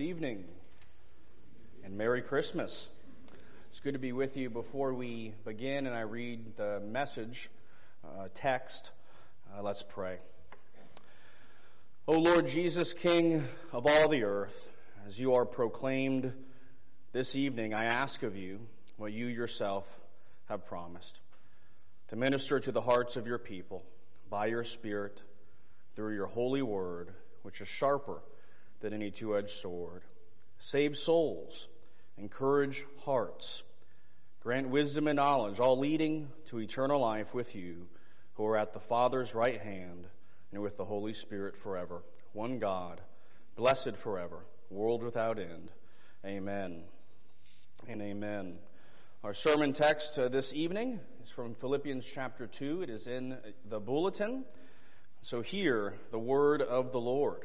evening and Merry Christmas. It's good to be with you before we begin and I read the message uh, text. Uh, let's pray. O Lord Jesus, King of all the earth, as you are proclaimed this evening, I ask of you what you yourself have promised to minister to the hearts of your people by your Spirit through your holy word, which is sharper than any two edged sword. Save souls, encourage hearts, grant wisdom and knowledge, all leading to eternal life with you, who are at the Father's right hand, and with the Holy Spirit forever. One God, blessed forever, world without end. Amen and amen. Our sermon text uh, this evening is from Philippians chapter 2. It is in the bulletin. So, hear the word of the Lord.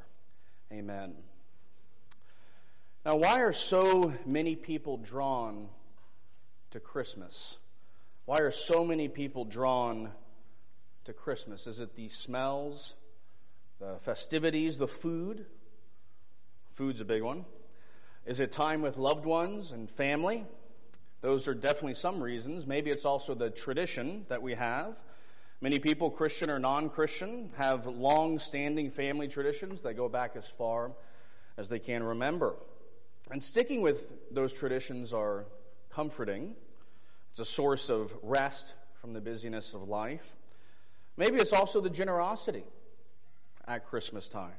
Amen. Now, why are so many people drawn to Christmas? Why are so many people drawn to Christmas? Is it the smells, the festivities, the food? Food's a big one. Is it time with loved ones and family? Those are definitely some reasons. Maybe it's also the tradition that we have. Many people, Christian or non Christian, have long standing family traditions that go back as far as they can remember. And sticking with those traditions are comforting. It's a source of rest from the busyness of life. Maybe it's also the generosity at Christmas time.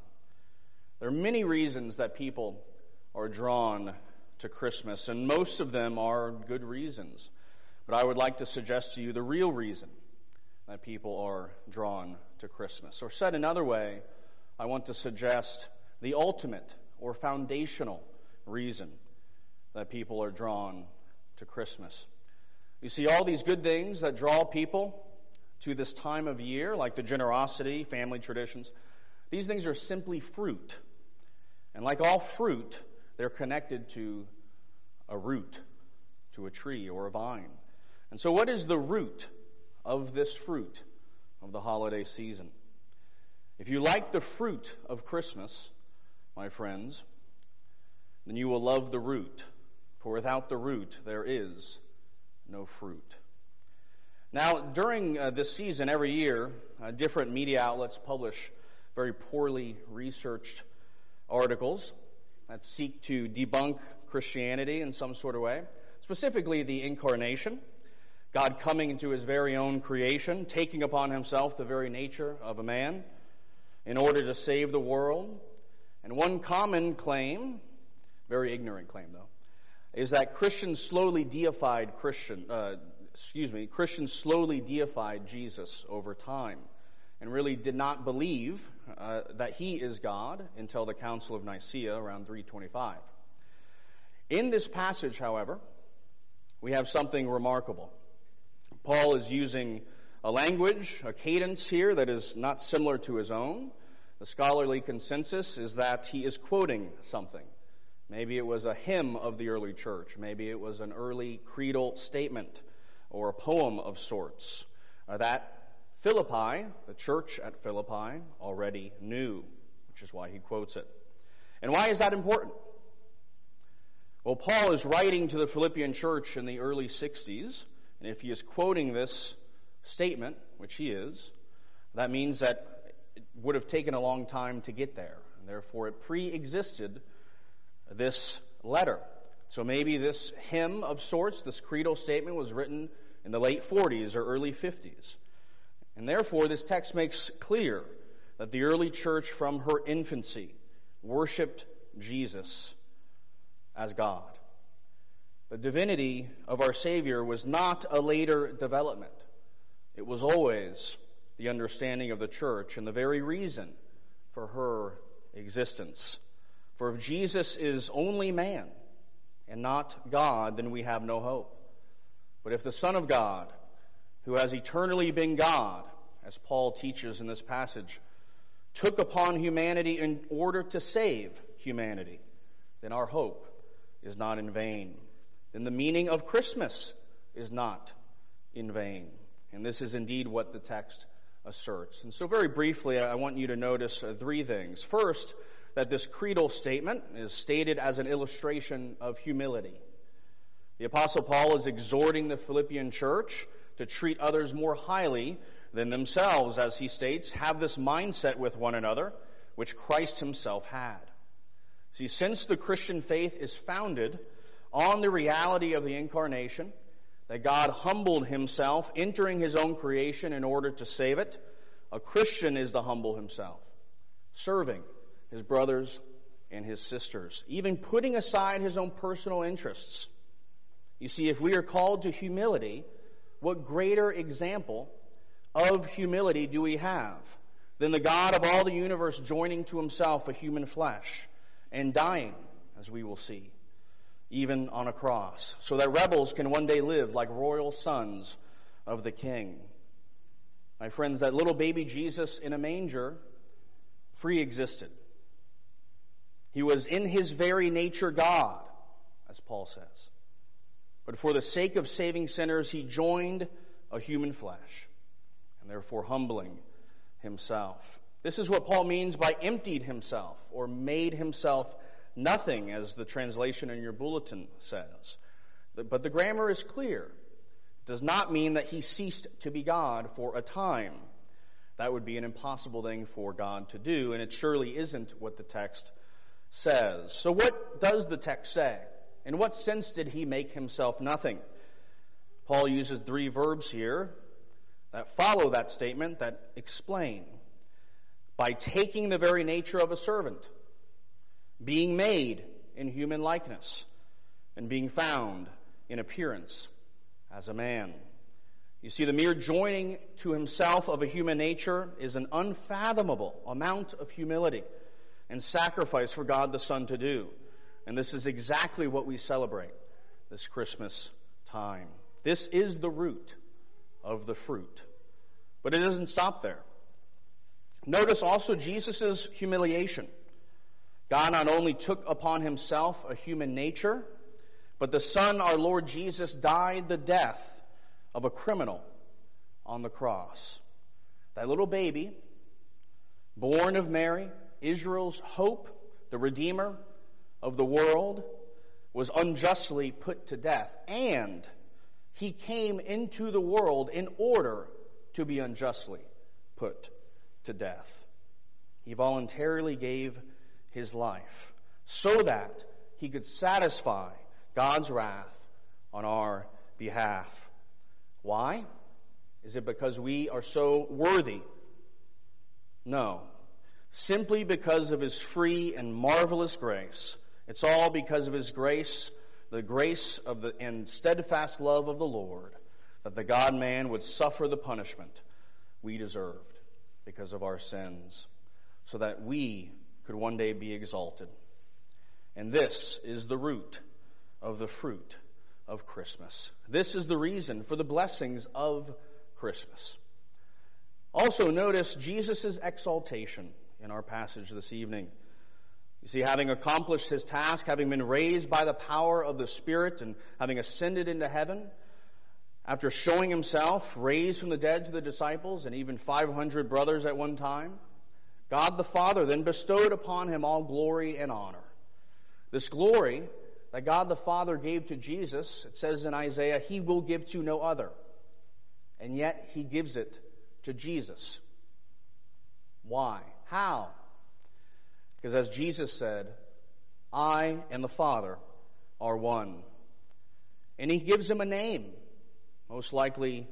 There are many reasons that people are drawn to Christmas, and most of them are good reasons. But I would like to suggest to you the real reason that people are drawn to Christmas. Or said another way, I want to suggest the ultimate or foundational reason that people are drawn to Christmas. You see, all these good things that draw people to this time of year, like the generosity, family traditions, these things are simply fruit. And like all fruit, they're connected to a root, to a tree or a vine. And so, what is the root of this fruit of the holiday season. If you like the fruit of Christmas, my friends, then you will love the root, for without the root there is no fruit. Now, during uh, this season, every year, uh, different media outlets publish very poorly researched articles that seek to debunk Christianity in some sort of way, specifically the incarnation. God coming into his very own creation, taking upon himself the very nature of a man in order to save the world. And one common claim, very ignorant claim though, is that Christians slowly deified Christian, uh, excuse me, Christians slowly deified Jesus over time and really did not believe uh, that he is God until the Council of Nicaea around 325. In this passage, however, we have something remarkable. Paul is using a language, a cadence here that is not similar to his own. The scholarly consensus is that he is quoting something. Maybe it was a hymn of the early church. Maybe it was an early creedal statement or a poem of sorts uh, that Philippi, the church at Philippi, already knew, which is why he quotes it. And why is that important? Well, Paul is writing to the Philippian church in the early 60s and if he is quoting this statement, which he is, that means that it would have taken a long time to get there. And therefore, it pre existed this letter. So maybe this hymn of sorts, this creedal statement, was written in the late 40s or early 50s. And therefore, this text makes clear that the early church from her infancy worshiped Jesus as God. The divinity of our Savior was not a later development, it was always the understanding of the church and the very reason for her existence. For if Jesus is only man and not God, then we have no hope. But if the Son of God, who has eternally been God, as Paul teaches in this passage, took upon humanity in order to save humanity, then our hope is not in vain. Then the meaning of Christmas is not in vain. And this is indeed what the text asserts. And so, very briefly, I want you to notice uh, three things. First, that this creedal statement is stated as an illustration of humility. The Apostle Paul is exhorting the Philippian church to treat others more highly than themselves, as he states, have this mindset with one another, which Christ himself had. See, since the Christian faith is founded on the reality of the incarnation, that God humbled himself, entering his own creation in order to save it, a Christian is to humble himself, serving his brothers and his sisters, even putting aside his own personal interests. You see, if we are called to humility, what greater example of humility do we have than the God of all the universe joining to himself a human flesh and dying, as we will see, even on a cross, so that rebels can one day live like royal sons of the King? My friends, that little baby Jesus in a manger pre existed. He was in his very nature God, as Paul says. But for the sake of saving sinners, he joined a human flesh and therefore humbling himself. This is what Paul means by emptied himself or made himself nothing, as the translation in your bulletin says. But the grammar is clear. It does not mean that he ceased to be God for a time. That would be an impossible thing for God to do, and it surely isn't what the text says. So, what does the text say? In what sense did he make himself nothing? Paul uses three verbs here that follow that statement that explain. By taking the very nature of a servant, being made in human likeness, and being found in appearance as a man. You see, the mere joining to himself of a human nature is an unfathomable amount of humility and sacrifice for God the Son to do. And this is exactly what we celebrate this Christmas time. This is the root of the fruit. But it doesn't stop there. Notice also Jesus' humiliation. God not only took upon himself a human nature, but the Son, our Lord Jesus, died the death of a criminal on the cross. That little baby, born of Mary, Israel's hope, the Redeemer of the world, was unjustly put to death. And he came into the world in order to be unjustly put to death. He voluntarily gave his life so that he could satisfy God's wrath on our behalf. Why? Is it because we are so worthy? No simply because of his free and marvelous grace. It's all because of his grace, the grace of the and steadfast love of the Lord, that the God man would suffer the punishment we deserved because of our sins, so that we could one day be exalted. And this is the root of the fruit of Christmas. This is the reason for the blessings of Christmas. Also, notice Jesus' exaltation in our passage this evening. You see, having accomplished his task, having been raised by the power of the Spirit, and having ascended into heaven, after showing himself raised from the dead to the disciples and even 500 brothers at one time, God the Father then bestowed upon him all glory and honor. This glory that God the Father gave to Jesus, it says in Isaiah, he will give to no other. And yet he gives it to Jesus. Why? How? Because as Jesus said, I and the Father are one. And he gives him a name, most likely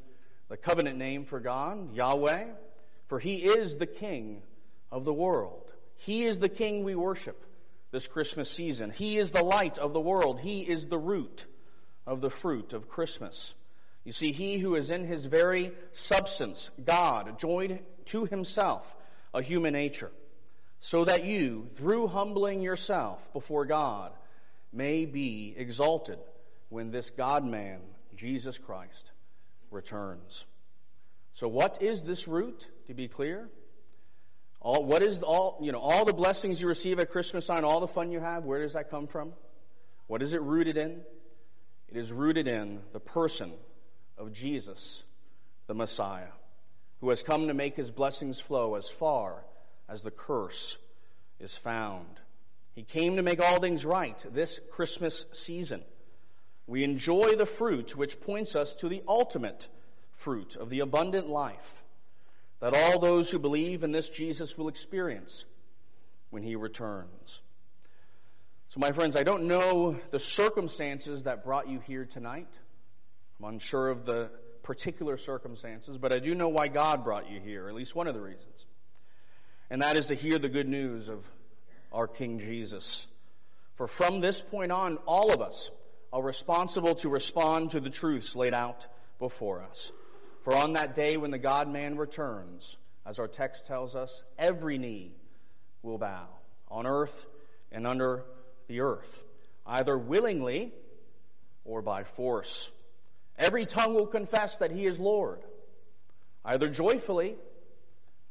the covenant name for God, Yahweh, for he is the king of the world. He is the king we worship this Christmas season. He is the light of the world. He is the root of the fruit of Christmas. You see, he who is in his very substance, God, joined to himself a human nature, so that you, through humbling yourself before God, may be exalted when this God man, Jesus Christ, returns. So, what is this root, to be clear? All, what is all, you know, all the blessings you receive at Christmas time, all the fun you have, where does that come from? What is it rooted in? It is rooted in the person of Jesus, the Messiah, who has come to make his blessings flow as far as the curse is found. He came to make all things right this Christmas season. We enjoy the fruit which points us to the ultimate fruit of the abundant life that all those who believe in this Jesus will experience when he returns. So, my friends, I don't know the circumstances that brought you here tonight. I'm unsure of the particular circumstances, but I do know why God brought you here, at least one of the reasons. And that is to hear the good news of our King Jesus. For from this point on, all of us are responsible to respond to the truths laid out before us. For on that day when the God man returns, as our text tells us, every knee will bow on earth and under the earth, either willingly or by force. Every tongue will confess that he is Lord, either joyfully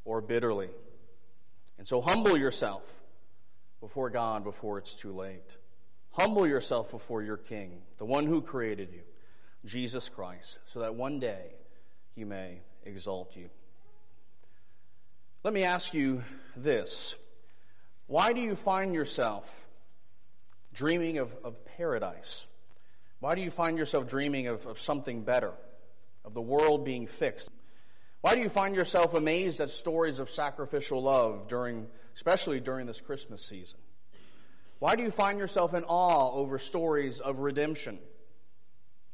or bitterly. And so humble yourself before God before it's too late. Humble yourself before your King, the one who created you, Jesus Christ, so that one day he may exalt you. Let me ask you this Why do you find yourself dreaming of, of paradise? Why do you find yourself dreaming of, of something better, of the world being fixed? Why do you find yourself amazed at stories of sacrificial love during, especially during this Christmas season? Why do you find yourself in awe over stories of redemption?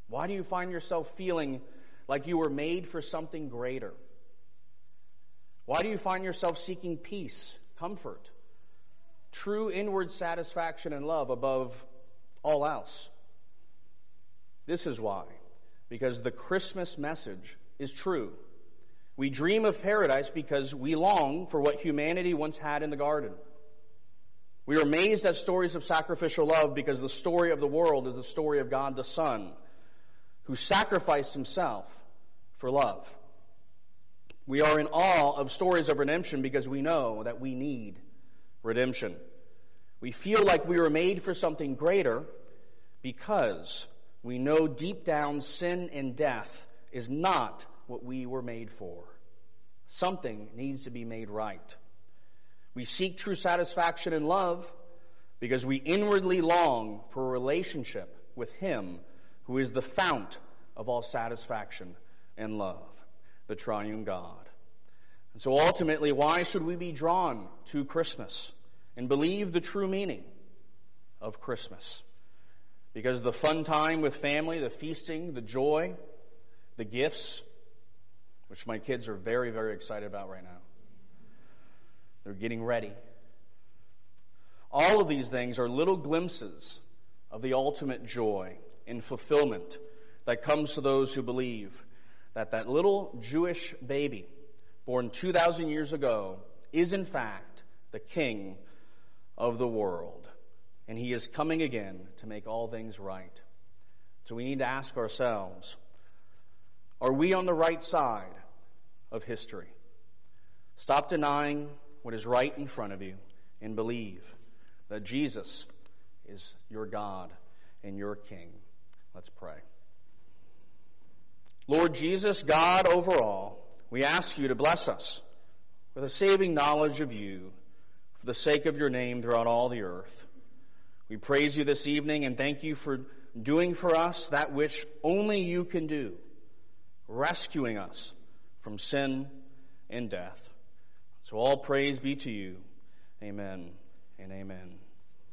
Why do you find yourself feeling like you were made for something greater? Why do you find yourself seeking peace, comfort, true inward satisfaction and love above all else? This is why. Because the Christmas message is true. We dream of paradise because we long for what humanity once had in the garden. We are amazed at stories of sacrificial love because the story of the world is the story of God the Son who sacrificed himself for love. We are in awe of stories of redemption because we know that we need redemption. We feel like we were made for something greater because we know deep down sin and death is not what we were made for. Something needs to be made right. We seek true satisfaction in love because we inwardly long for a relationship with Him who is the fount of all satisfaction and love, the triune God. And so ultimately, why should we be drawn to Christmas and believe the true meaning of Christmas? Because the fun time with family, the feasting, the joy, the gifts, which my kids are very, very excited about right now. They're getting ready. All of these things are little glimpses of the ultimate joy and fulfillment that comes to those who believe that that little Jewish baby born 2,000 years ago is, in fact, the king of the world. And he is coming again to make all things right. So we need to ask ourselves are we on the right side of history? Stop denying what is right in front of you and believe that Jesus is your God and your King. Let's pray. Lord Jesus, God over all, we ask you to bless us with a saving knowledge of you for the sake of your name throughout all the earth. We praise you this evening and thank you for doing for us that which only you can do, rescuing us from sin and death. So all praise be to you. Amen and amen.